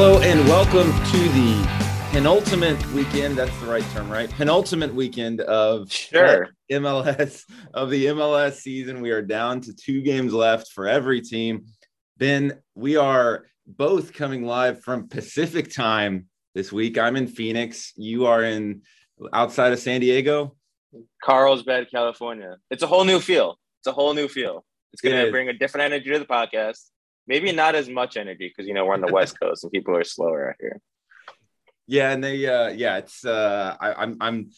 Hello and welcome to the penultimate weekend. That's the right term, right? Penultimate weekend of Sure. MLS of the MLS season. We are down to two games left for every team. Ben, we are both coming live from Pacific time this week. I'm in Phoenix. You are in outside of San Diego. Carlsbad, California. It's a whole new feel. It's a whole new feel. It's going It to bring a different energy to the podcast. Maybe not as much energy because you know we're on the West Coast and people are slower out here. Yeah, and they uh yeah, it's uh I, I'm I'm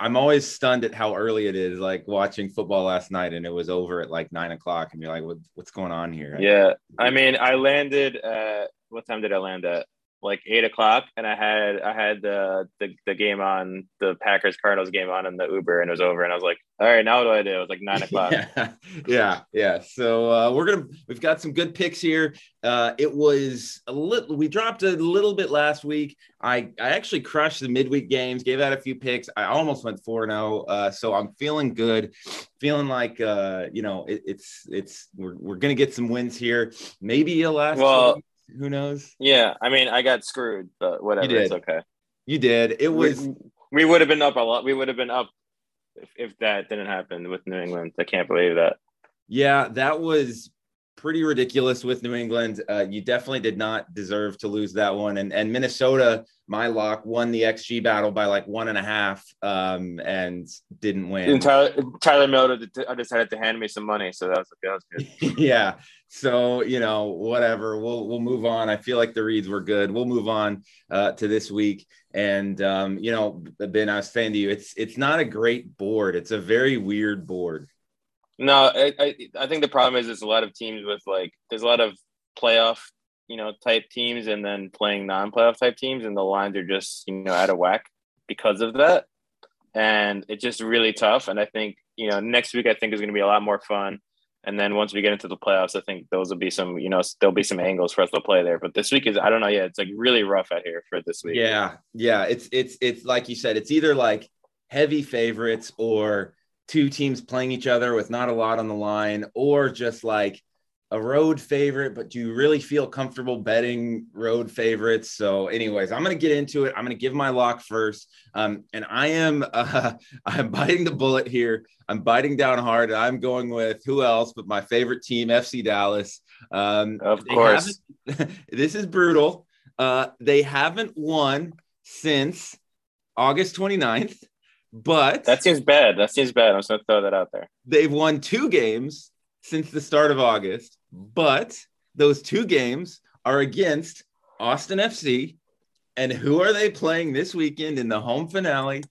I'm always stunned at how early it is, like watching football last night and it was over at like nine o'clock, and you're like, what, what's going on here? Yeah, I mean, I landed. At, what time did I land at? Like eight o'clock, and I had I had the the, the game on the Packers Cardinals game on in the Uber, and it was over, and I was like, all right, now what do I do? It was like nine o'clock. yeah, yeah, yeah. So uh, we're gonna we've got some good picks here. Uh, it was a little we dropped a little bit last week. I I actually crushed the midweek games, gave out a few picks. I almost went four zero. Uh, so I'm feeling good, feeling like uh, you know it, it's it's we're we're gonna get some wins here. Maybe a last. Well-. Who knows? Yeah, I mean, I got screwed, but whatever, it's okay. You did. It was. we, we would have been up a lot. We would have been up if, if that didn't happen with New England. I can't believe that. Yeah, that was pretty ridiculous with New England. Uh, you definitely did not deserve to lose that one. And and Minnesota, my lock, won the XG battle by like one and a half, um, and didn't win. And Tyler, Tyler Miller decided to hand me some money, so that was, that was good. yeah. So you know, whatever. We'll we'll move on. I feel like the reads were good. We'll move on uh, to this week. And um, you know, Ben, I was saying to you, it's it's not a great board. It's a very weird board. No, I, I I think the problem is there's a lot of teams with like there's a lot of playoff you know type teams and then playing non-playoff type teams, and the lines are just you know out of whack because of that, and it's just really tough. And I think you know next week I think is going to be a lot more fun. And then once we get into the playoffs, I think those will be some, you know, there'll be some angles for us to play there. But this week is, I don't know, yeah, it's like really rough out here for this week. Yeah, yeah. It's it's it's like you said, it's either like heavy favorites or two teams playing each other with not a lot on the line, or just like a road favorite, but do you really feel comfortable betting road favorites? So, anyways, I'm gonna get into it. I'm gonna give my lock first. Um, and I am uh I'm biting the bullet here. I'm biting down hard. I'm going with who else but my favorite team, FC Dallas. Um, Of course. this is brutal. Uh, they haven't won since August 29th, but That seems bad. That seems bad. I'm just to throw that out there. they've won two games since the start of August. But those two games are against Austin FC. And who are they playing this weekend in the home finale?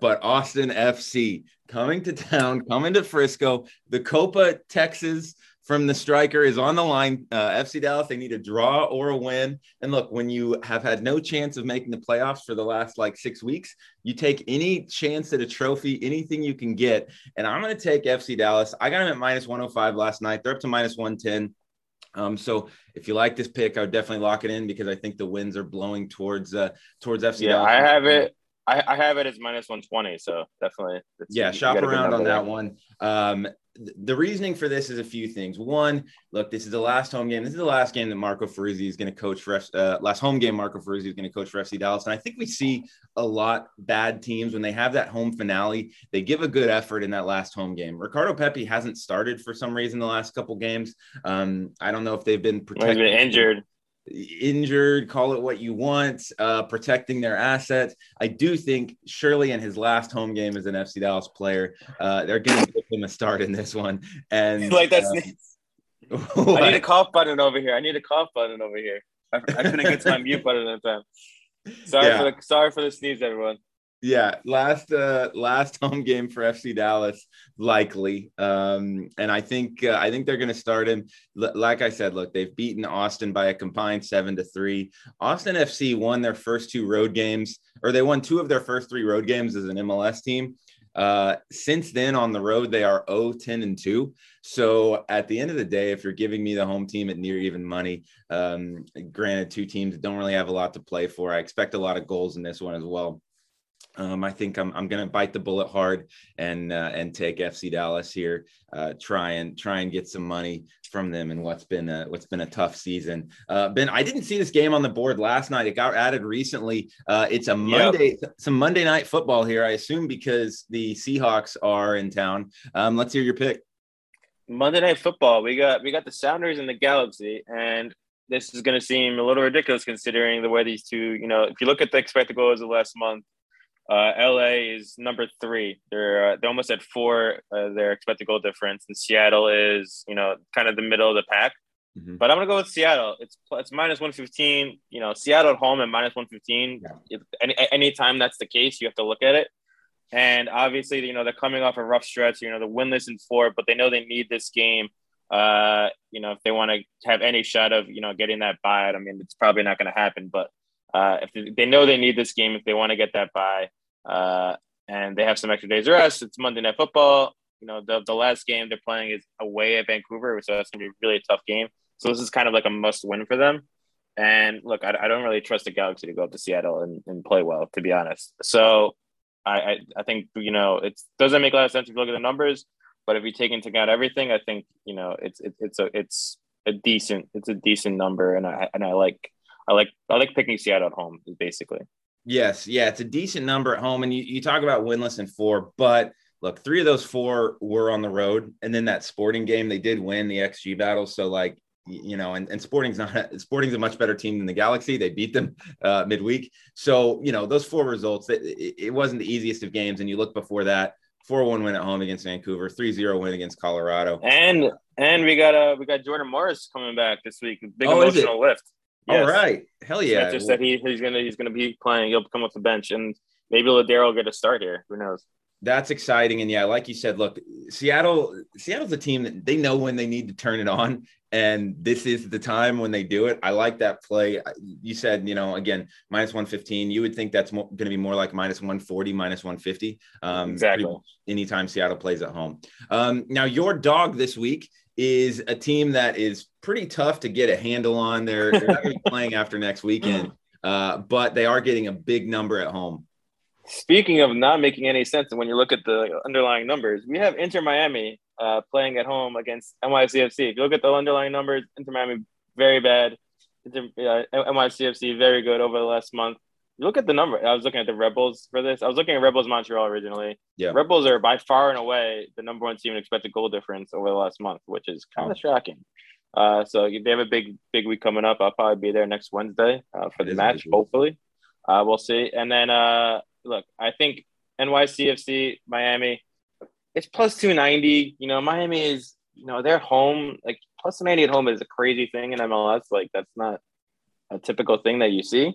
But Austin FC coming to town, coming to Frisco. The Copa Texas from the striker is on the line. Uh, FC Dallas, they need a draw or a win. And look, when you have had no chance of making the playoffs for the last like six weeks, you take any chance at a trophy, anything you can get. And I'm going to take FC Dallas. I got them at minus 105 last night. They're up to minus 110. Um, so if you like this pick, I would definitely lock it in because I think the winds are blowing towards uh towards FC Yeah, Dallas. I have it. I, I have it as minus 120. So definitely. it's- Yeah, shop got a good around on that one. Um, th- the reasoning for this is a few things. One, look, this is the last home game. This is the last game that Marco Ferruzzi is going to coach for. Uh, last home game Marco Ferruzzi is going to coach for FC Dallas, and I think we see a lot bad teams when they have that home finale. They give a good effort in that last home game. Ricardo Pepi hasn't started for some reason the last couple games. Um, I don't know if they've been he's protected been injured. Injured, call it what you want, uh, protecting their assets. I do think Shirley in his last home game as an FC Dallas player, uh, they're going to give him a start in this one. And like that's. uh, I need a cough button over here. I need a cough button over here. I, I couldn't get to my mute button at the time. Sorry Yeah. for the sorry for the sneeze, everyone. Yeah, last uh, last home game for FC Dallas, likely. Um, and I think uh, I think they're going to start him. L- like I said, look, they've beaten Austin by a combined seven to three. Austin FC won their first two road games, or they won two of their first three road games as an MLS team. Uh, since then, on the road, they are 0 10 and 2. So at the end of the day, if you're giving me the home team at near even money, um, granted, two teams don't really have a lot to play for, I expect a lot of goals in this one as well. Um, I think I'm, I'm going to bite the bullet hard and uh, and take FC Dallas here. Uh, try and try and get some money from them in what's been a, what's been a tough season. Uh, ben, I didn't see this game on the board last night. It got added recently. Uh, it's a Monday, yep. some Monday night football here. I assume because the Seahawks are in town. Um, let's hear your pick. Monday night football. We got we got the Sounders and the Galaxy, and this is going to seem a little ridiculous considering the way these two. You know, if you look at the expected goals of last month uh, LA is number three. They're uh, they're almost at four. Uh, their expected goal difference, and Seattle is you know kind of the middle of the pack. Mm-hmm. But I'm gonna go with Seattle. It's it's minus one fifteen. You know, Seattle at home at minus one fifteen. Yeah. Any anytime that's the case, you have to look at it. And obviously, you know they're coming off a rough stretch. You know, they're winless in four, but they know they need this game. Uh, you know, if they want to have any shot of you know getting that bye, I mean, it's probably not going to happen. But uh, if they, know they need this game, if they want to get that bye, uh, and they have some extra days rest. It's Monday Night Football. You know, the, the last game they're playing is away at Vancouver, so that's going to be really a tough game. So this is kind of like a must win for them. And look, I, I don't really trust the Galaxy to go up to Seattle and, and play well, to be honest. So I, I, I think, you know, it doesn't make a lot of sense if you look at the numbers, but if you take into account everything, I think, you know, it's, it, it's a, it's a decent, it's a decent number. And I, and I like, I like, I like picking Seattle at home basically. Yes, yeah, it's a decent number at home, and you, you talk about winless and four, but look, three of those four were on the road, and then that Sporting game they did win the XG battle, so like you know, and, and Sporting's not a, Sporting's a much better team than the Galaxy. They beat them uh, midweek, so you know those four results. It, it wasn't the easiest of games, and you look before that. 4-1 win at home against Vancouver, 3-0 win against Colorado. And and we got uh we got Jordan Morris coming back this week. Big oh, emotional lift. Yes. All right, hell yeah! just that he, he's gonna he's gonna be playing. He'll come off the bench, and maybe Lodeiro will get a start here. Who knows? That's exciting, and yeah, like you said, look, Seattle. Seattle's a team that they know when they need to turn it on, and this is the time when they do it. I like that play. You said, you know, again, minus one fifteen. You would think that's going to be more like minus one forty, minus one fifty. Um, exactly. Anytime Seattle plays at home. Um, now, your dog this week is a team that is pretty tough to get a handle on. They're, they're not going to be playing after next weekend, uh, but they are getting a big number at home. Speaking of not making any sense, when you look at the underlying numbers, we have Inter Miami uh, playing at home against NYCFC. If you look at the underlying numbers, Inter Miami very bad. Inter, uh, NYCFC very good over the last month look at the number. I was looking at the Rebels for this. I was looking at Rebels Montreal originally. Yeah. Rebels are by far and away the number one team in expected goal difference over the last month, which is kind of oh. shocking. Uh, so they have a big, big week coming up. I'll probably be there next Wednesday uh, for the match, hopefully. Uh, we'll see. And then, uh, look, I think NYCFC, Miami, it's plus 290. You know, Miami is, you know, they're home. Like, plus 290 at home is a crazy thing in MLS. Like, that's not a typical thing that you see.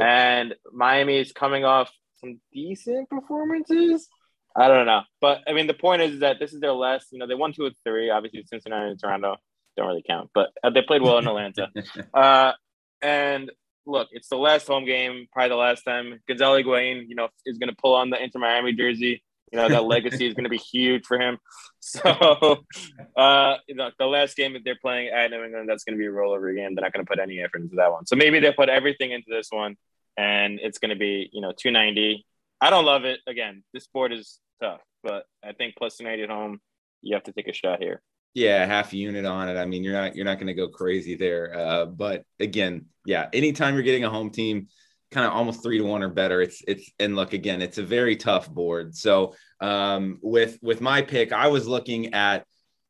And Miami is coming off some decent performances. I don't know. But I mean, the point is that this is their last, you know, they won two of three. Obviously, Cincinnati and Toronto don't really count, but they played well in Atlanta. uh, and look, it's the last home game, probably the last time Gonzalo Higuain, you know, is going to pull on the Inter Miami jersey. You know, that legacy is going to be huge for him. So, uh, you know, the last game that they're playing at New England, that's going to be a rollover game. They're not going to put any effort into that one. So maybe they put everything into this one, and it's going to be, you know, 290. I don't love it. Again, this sport is tough, but I think plus 290 at home, you have to take a shot here. Yeah, half unit on it. I mean, you're not you're not going to go crazy there. Uh, but again, yeah, anytime you're getting a home team kind of almost three to one or better. It's it's and look again, it's a very tough board. So um, with with my pick, I was looking at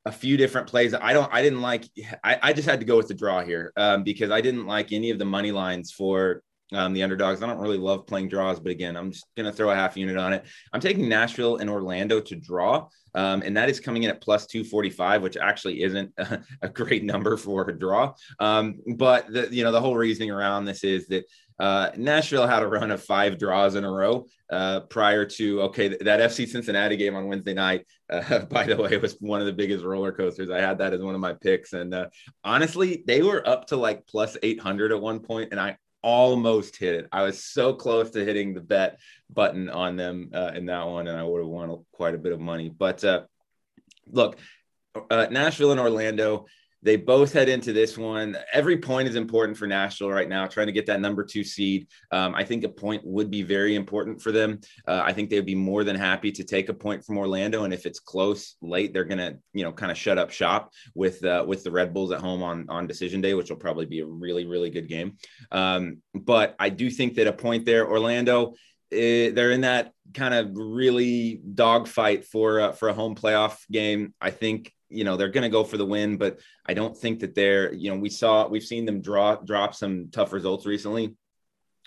a few different plays. I don't I didn't like I, I just had to go with the draw here um, because I didn't like any of the money lines for um, the underdogs. I don't really love playing draws, but again, I'm just going to throw a half unit on it. I'm taking Nashville and Orlando to draw, um, and that is coming in at plus 245, which actually isn't a, a great number for a draw. Um, but the, you know, the whole reasoning around this is that uh, Nashville had a run of five draws in a row uh, prior to okay that FC Cincinnati game on Wednesday night. Uh, by the way, was one of the biggest roller coasters. I had that as one of my picks, and uh, honestly, they were up to like plus eight hundred at one point, and I almost hit it. I was so close to hitting the bet button on them uh, in that one, and I would have won quite a bit of money. But uh, look, Nashville and Orlando They both head into this one. Every point is important for Nashville right now, trying to get that number two seed. Um, I think a point would be very important for them. Uh, I think they would be more than happy to take a point from Orlando, and if it's close late, they're gonna you know kind of shut up shop with uh, with the Red Bulls at home on on decision day, which will probably be a really really good game. Um, but I do think that a point there, Orlando. It, eh, they're in that kind of really dogfight for uh, for a home playoff game. I think you know they're going to go for the win, but I don't think that they're you know we saw we've seen them draw drop some tough results recently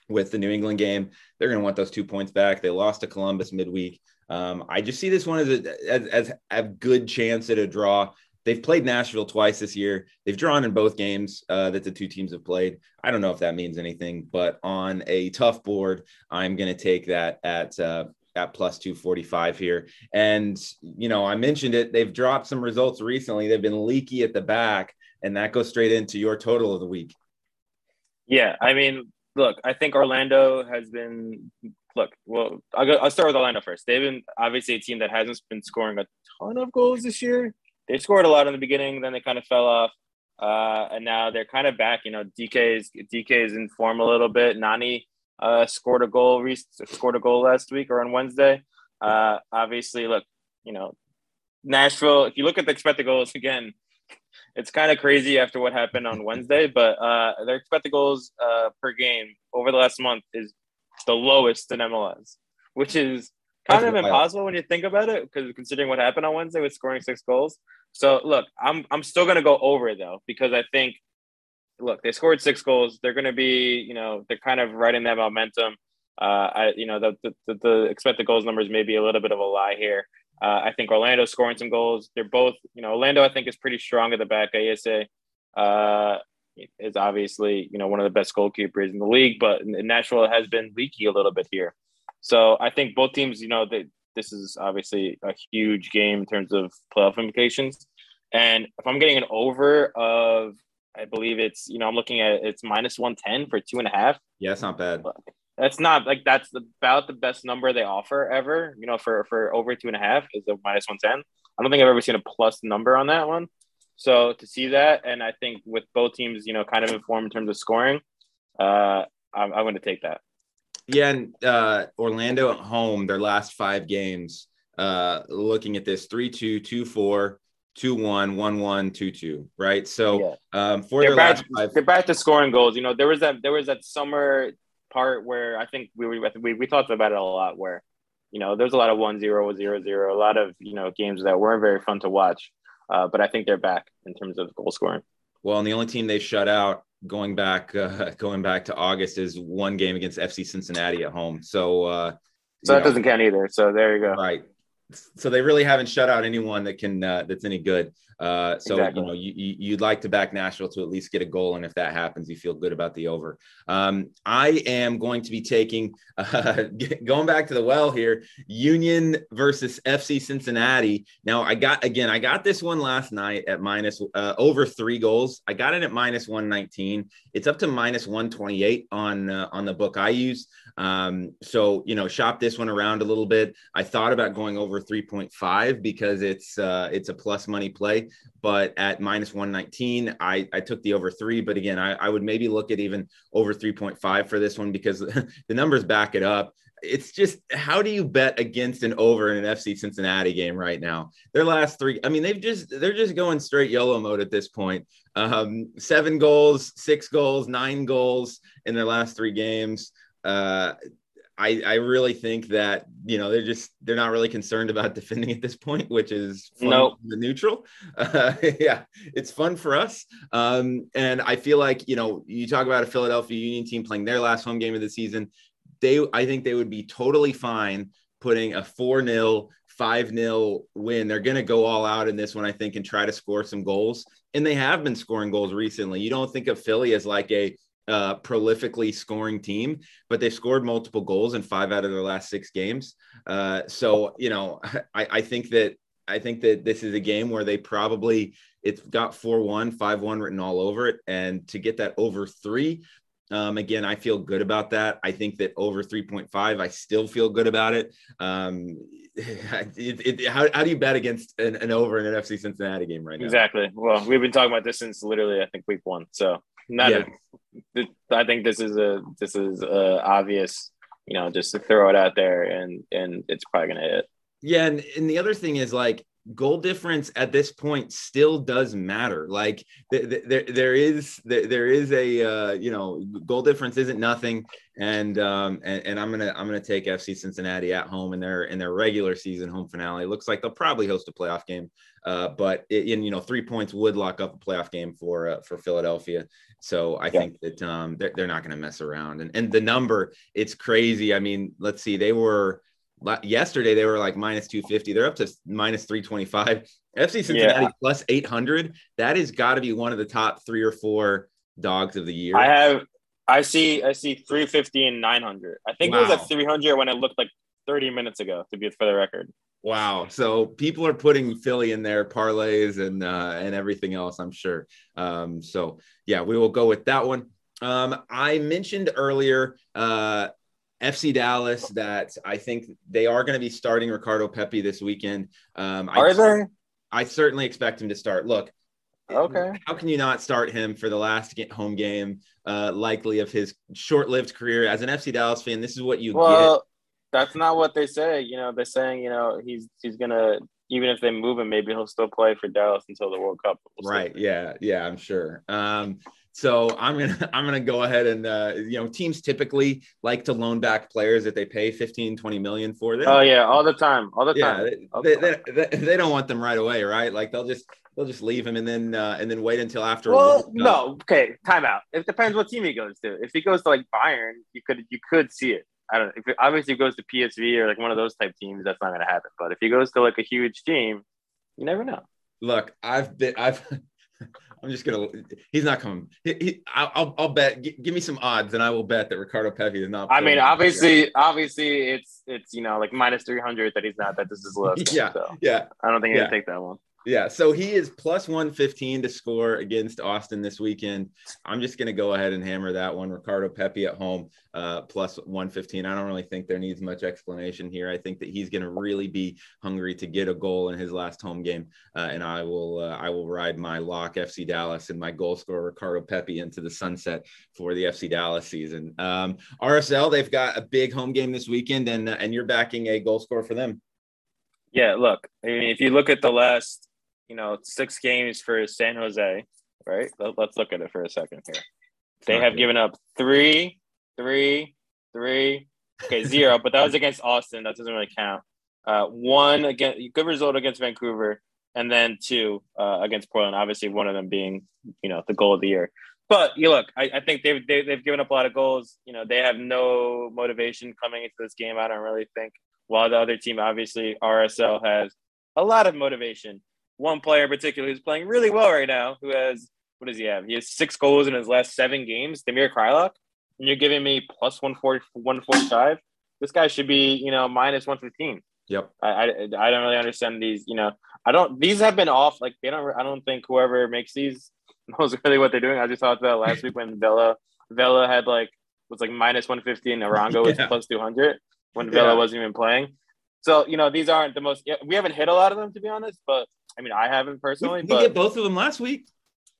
with the New England game. They're going to want those two points back. They lost to Columbus midweek. Um, I just see this one as a, as, as a good chance at a draw. They've played Nashville twice this year. They've drawn in both games uh, that the two teams have played. I don't know if that means anything, but on a tough board, I'm going to take that at uh, at plus 245 here. And, you know, I mentioned it, they've dropped some results recently. They've been leaky at the back, and that goes straight into your total of the week. Yeah. I mean, look, I think Orlando has been, look, well, I'll, go, I'll start with Orlando first. They've been obviously a team that hasn't been scoring a ton of goals this year. They scored a lot in the beginning, then they kind of fell off. Uh, and now they're kind of back. You know, Dike is Dike is in form a little bit. Nani uh, scored a goal, re- scored a goal last week or on Wednesday. Uh, obviously, look, you know, Nashville. If you look at the expected goals again, it's kind of crazy after what happened on Wednesday. But uh, their expected goals uh, per game over the last month is the lowest in MLS, which is kind of impossible when you think about it, because considering what happened on Wednesday with scoring six goals. So look, I'm I'm still gonna go over though because I think look, they scored six goals. They're going to be, you know, they're kind of right in that momentum. Uh, I, you know, the, the, the expected goals numbers may be a little bit of a lie here. Uh, I think Orlando scoring some goals. They're both, you know, Orlando I think is pretty strong at the back. ASA uh, is obviously, you know, one of the best goalkeepers in the league, but Nashville has been leaky a little bit here. So I think both teams, you know, they, this is obviously a huge game in terms of playoff implications. And if I'm getting an over of I believe it's you know I'm looking at it's minus one ten for two and a half. Yeah, it's not bad. That's not like that's about the best number they offer ever. You know, for for over two and a half is a minus one ten. I don't think I've ever seen a plus number on that one. So to see that, and I think with both teams, you know, kind of informed in terms of scoring, uh, I'm, I'm going to take that. Yeah, and uh, Orlando at home, their last five games, uh, looking at this 3 2, 2 4, two one, one one, two two, right? So yeah. um, for they're back, five, they're back to scoring goals. You know, there was that there was that summer part where I think we we we talked about it a lot. Where you know there's a lot of one zero zero zero, a lot of you know games that weren't very fun to watch. Uh, but I think they're back in terms of goal scoring. Well, and the only team they shut out going back uh, going back to August is one game against FC Cincinnati at home. So uh, so that know, doesn't count either. So there you go. Right so they really haven't shut out anyone that can uh, that's any good. Uh, so exactly. you know you, you'd like to back Nashville to at least get a goal, and if that happens, you feel good about the over. Um, I am going to be taking uh, going back to the well here, Union versus FC Cincinnati. Now I got again, I got this one last night at minus uh, over three goals. I got it at minus one nineteen. It's up to minus one twenty eight on uh, on the book I use. Um, so you know, shop this one around a little bit. I thought about going over 3.5 because it's uh, it's a plus money play, but at minus 119, I, I took the over three. But again, I, I would maybe look at even over 3.5 for this one because the numbers back it up it's just how do you bet against an over in an FC Cincinnati game right now? Their last three, I mean, they've just they're just going straight yellow mode at this point. Um, seven goals, six goals, nine goals in their last three games uh, I, I really think that you know they're just they're not really concerned about defending at this point, which is fun nope. the neutral. Uh, yeah, it's fun for us, um, and I feel like you know you talk about a Philadelphia Union team playing their last home game of the season. They I think they would be totally fine putting a four 0 5 0 win. They're going to go all out in this one, I think, and try to score some goals. And they have been scoring goals recently. You don't think of Philly as like a uh, prolifically scoring team, but they've scored multiple goals in five out of their last six games. Uh, so, you know, I, I, think that I think that this is a game where they probably it's got 4-1, 5-1 written all over it. And to get that over three, um, again, I feel good about that. I think that over 3.5, I still feel good about it. Um, it, it, how, how do you bet against an, an over in an FC Cincinnati game right now? Exactly. Well, we've been talking about this since literally I think week one. So not Yeah. a, I think this is a this is a obvious, you know, just to throw it out there and and it's probably gonna hit. Yeah, and, and the other thing is like goal difference at this point still does matter. Like th- th- there there is there, there is a uh, you know goal difference isn't nothing, and um and, and I'm gonna I'm gonna take FC Cincinnati at home in their in their regular season home finale. Looks like they'll probably host a playoff game, uh, but it, in you know three points would lock up a playoff game for uh, for Philadelphia. So I Yeah. think that um they're, they're not gonna mess around, and and the number it's crazy. I mean, let's see, they were yesterday they were like minus 250 they're up to minus 325 fc cincinnati Yeah. plus 800 that has got to be one of the top three or four dogs of the year I have I see I see 350 and 900. I think it was Wow. at 300 when it looked like 30 minutes ago to be for the record. wow so people are putting philly in their parlays and uh and everything else i'm sure um so yeah we will go with that one um i mentioned earlier uh FC Dallas that I think they are going to be starting Ricardo Pepi this weekend. Um, I, Are they? I certainly expect him to start. Look, Okay. How can you not start him for the last home game, uh, likely of his short-lived career as an FC Dallas fan? This is what you get. Well, that's not what they say. You know, they're saying, you know, he's he's gonna even if they move him, maybe he'll still play for Dallas until the World Cup. We'll see. Right? Yeah, yeah, I'm sure. Um, so I'm gonna I'm gonna go ahead and uh, you know teams typically like to loan back players that they pay 15, 20 million for. They Oh yeah, all the time, all the yeah, time. they, the they, time. they, they, don't want them right away, right? Like they'll just they'll just leave him and then uh, and then wait until after. Well, no, okay, timeout. It depends what team he goes to. If he goes to like Bayern, you could you could see it. I don't. If it, obviously he goes to PSV or like one of those type teams, that's not going to happen. But if he goes to like a huge team, you never know. Look, I've been, I've, I'm just gonna. He's not coming. He, he, I'll, I'll, bet. G- give me some odds, and I will bet that Ricardo Pepi is not. I mean, obviously, obviously, it's it's you know like minus three hundred that he's not that this is list. Yeah. So Yeah, I don't think he's Yeah. gonna take that one. Yeah. So he is plus one fifteen to score against Austin this weekend. I'm just gonna go ahead and hammer that one. Ricardo Pepi at home, uh, plus one fifteen. I don't really think there needs much explanation here. I think that he's gonna really be hungry to get a goal in his last home game, uh, and I will, uh, I will ride my lock FC Dallas and my goal scorer Ricardo Pepi into the sunset for the FC Dallas season. Um, RSL, they've got a big home game this weekend, and uh, and you're backing a goal scorer for them. Yeah, look, I mean, if you look at the last, you know, six games for San Jose, right? Let- Let's look at it for a second here. They have given up three, three, three. Okay, zero, but that was against Austin. That doesn't really count. Uh, one against good result against Vancouver, and then two uh, against Portland. Obviously, one of them being you know the goal of the year. But you look, I, I think they've they, they've given up a lot of goals. You know, they have no motivation coming into this game. I don't really think. While the other team, obviously, RSL has a lot of motivation. One player in particular who's playing really well right now, who has what does he have? He has six goals in his last seven games. Damir Kreilach, and you're giving me plus 140, 145. This guy should be, you know, minus 115. Yep. I, I, I don't really understand these. You know, I don't. These have been off. Like they don't. I don't think whoever makes these knows really what they're doing. I just talked about last week when Vela Vela had like was like minus 150 and Arango was Yeah. plus 200 when Vela Yeah. wasn't even playing. So you know these aren't the most. We haven't hit a lot of them to be honest, but I mean I haven't personally. we but get both of them last week.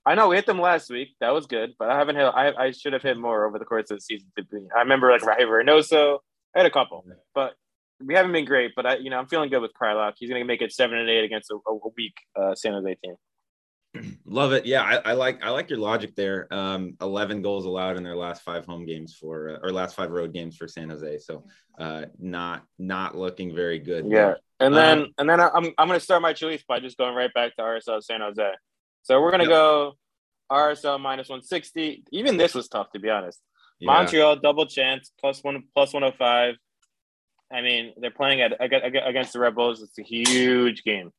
I know we hit them last week. That was good, but I haven't hit. I, I should have hit more over the course of the season. I remember like Raheem Reynoso. I had a couple, but we haven't been great. But I, you know, I'm feeling good with Kreilach. He's going to make it seven and eight against a, a weak uh, San Jose team. Love it. Yeah, I, I like I like your logic there. Um, Eleven goals allowed in their last five home games for uh, or last five road games for San Jose. So uh, not not looking very good. Yeah, and then Um, and then I- I'm I'm going to start my choice by just going right back to RSL San Jose. So we're going to Yep. go RSL minus 160. Even this was tough to be honest. Yeah. Montreal double chance plus one plus 105. I mean, they're playing at ag- ag- against the Red Bulls. It's a huge game,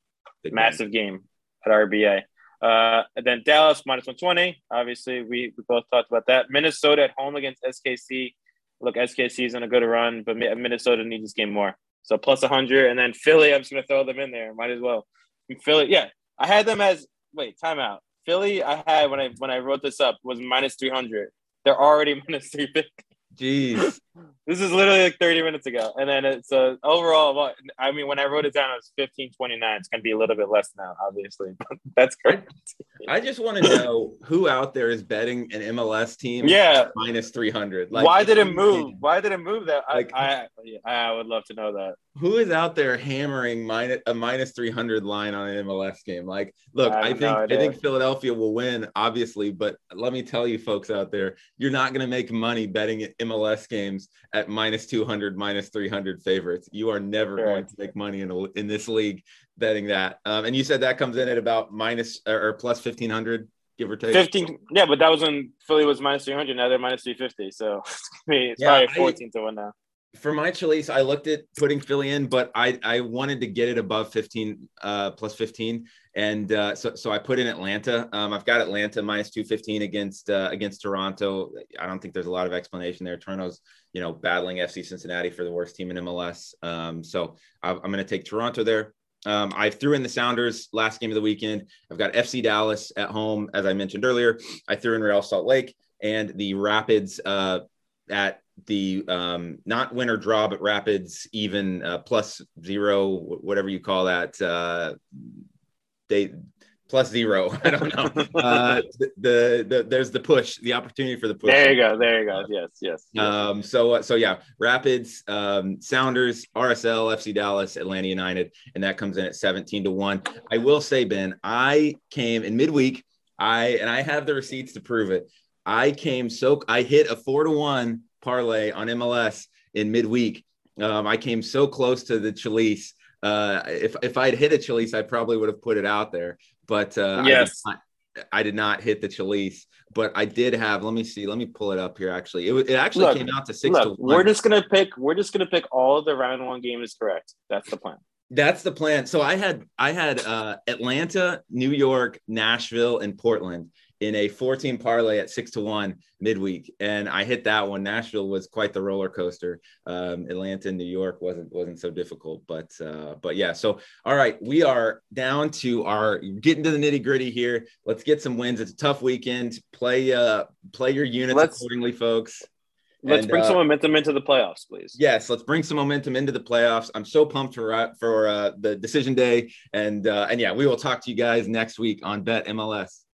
Big massive game at RBA. Uh, and then Dallas minus 120. Obviously, we, we both talked about that. Minnesota at home against SKC. Look, SKC is on a good run, but Minnesota needs this game more. So plus 100. And then Philly, I'm just going to throw them in there. Might as well. Philly, yeah. I had them as, wait, timeout. Philly, I had when I when I wrote this up was minus 300. They're already minus 350. Jeez. This is literally like 30 minutes ago. And then it's uh, overall, well, I mean, when I wrote it down, it was 15 29. It's going to be a little bit less now, obviously, but that's great. I just want to know who out there is betting an MLS team yeah. minus 300. Like, Why did it move? Why did it move that? Like, I, I, I would love to know that. Who is out there hammering minus, a minus 300 line on an MLS game? Like, look, I, I think I think Philadelphia will win, obviously, but let me tell you, folks out there, you're not going to make money betting MLS games at minus 200, minus 300 favorites. You are never sure. going to make money in, a, in this league betting that. Um, and you said that comes in at about minus or, or plus 1500, give or take. 15. Yeah, but that was when Philly was minus 300. Now they're minus 350. So it's yeah, probably 14 I, to 1 now for my Chalise, I looked at putting Philly in, but I I wanted to get it above 15 uh, plus 15, and uh, so so I put in Atlanta. Um, I've got Atlanta minus 215 against uh, against Toronto. I don't think there's a lot of explanation there. Toronto's you know battling FC Cincinnati for the worst team in MLS. Um, so I'm, I'm going to take Toronto there. Um, I threw in the Sounders last game of the weekend. I've got FC Dallas at home, as I mentioned earlier. I threw in Real Salt Lake and the Rapids uh, at the um, not win or draw, but Rapids even uh, plus zero, whatever you call that. Uh, they plus zero. I don't know. Uh, the, the, the there's the push, the opportunity for the push. There you go. There you go. Yes, yes. Um. So uh, so yeah, Rapids, um, Sounders, RSL, FC Dallas, Atlanta United, and that comes in at 17 to one. I will say, Ben, I came in midweek. I and I have the receipts to prove it. I came so I hit a four to one parlay on MLS in midweek. Um, I came so close to the Chalise. Uh, if if I'd hit a Chalice, I probably would have put it out there. But uh, yes, I did, not, I did not hit the Chalice, But I did have. Let me see. Let me pull it up here. Actually, it, it actually look, came out to six look, to one. We're just gonna pick. We're just gonna pick all the round one games correct. That's the plan. That's the plan. So I had I had uh, Atlanta, New York, Nashville, and Portland in a 14 parlay at six to one midweek, and I hit that one. Nashville was quite the roller coaster. Um, Atlanta and New York wasn't wasn't so difficult, but uh, but yeah. So all right, we are down to our getting to the nitty gritty here. Let's get some wins. It's a tough weekend. Play uh play your units let's, accordingly, folks. Let's and, bring uh, some momentum into the playoffs, please. Yes, let's bring some momentum into the playoffs. I'm so pumped for uh, for uh, the decision day, and uh, and yeah, we will talk to you guys next week on Bet MLS.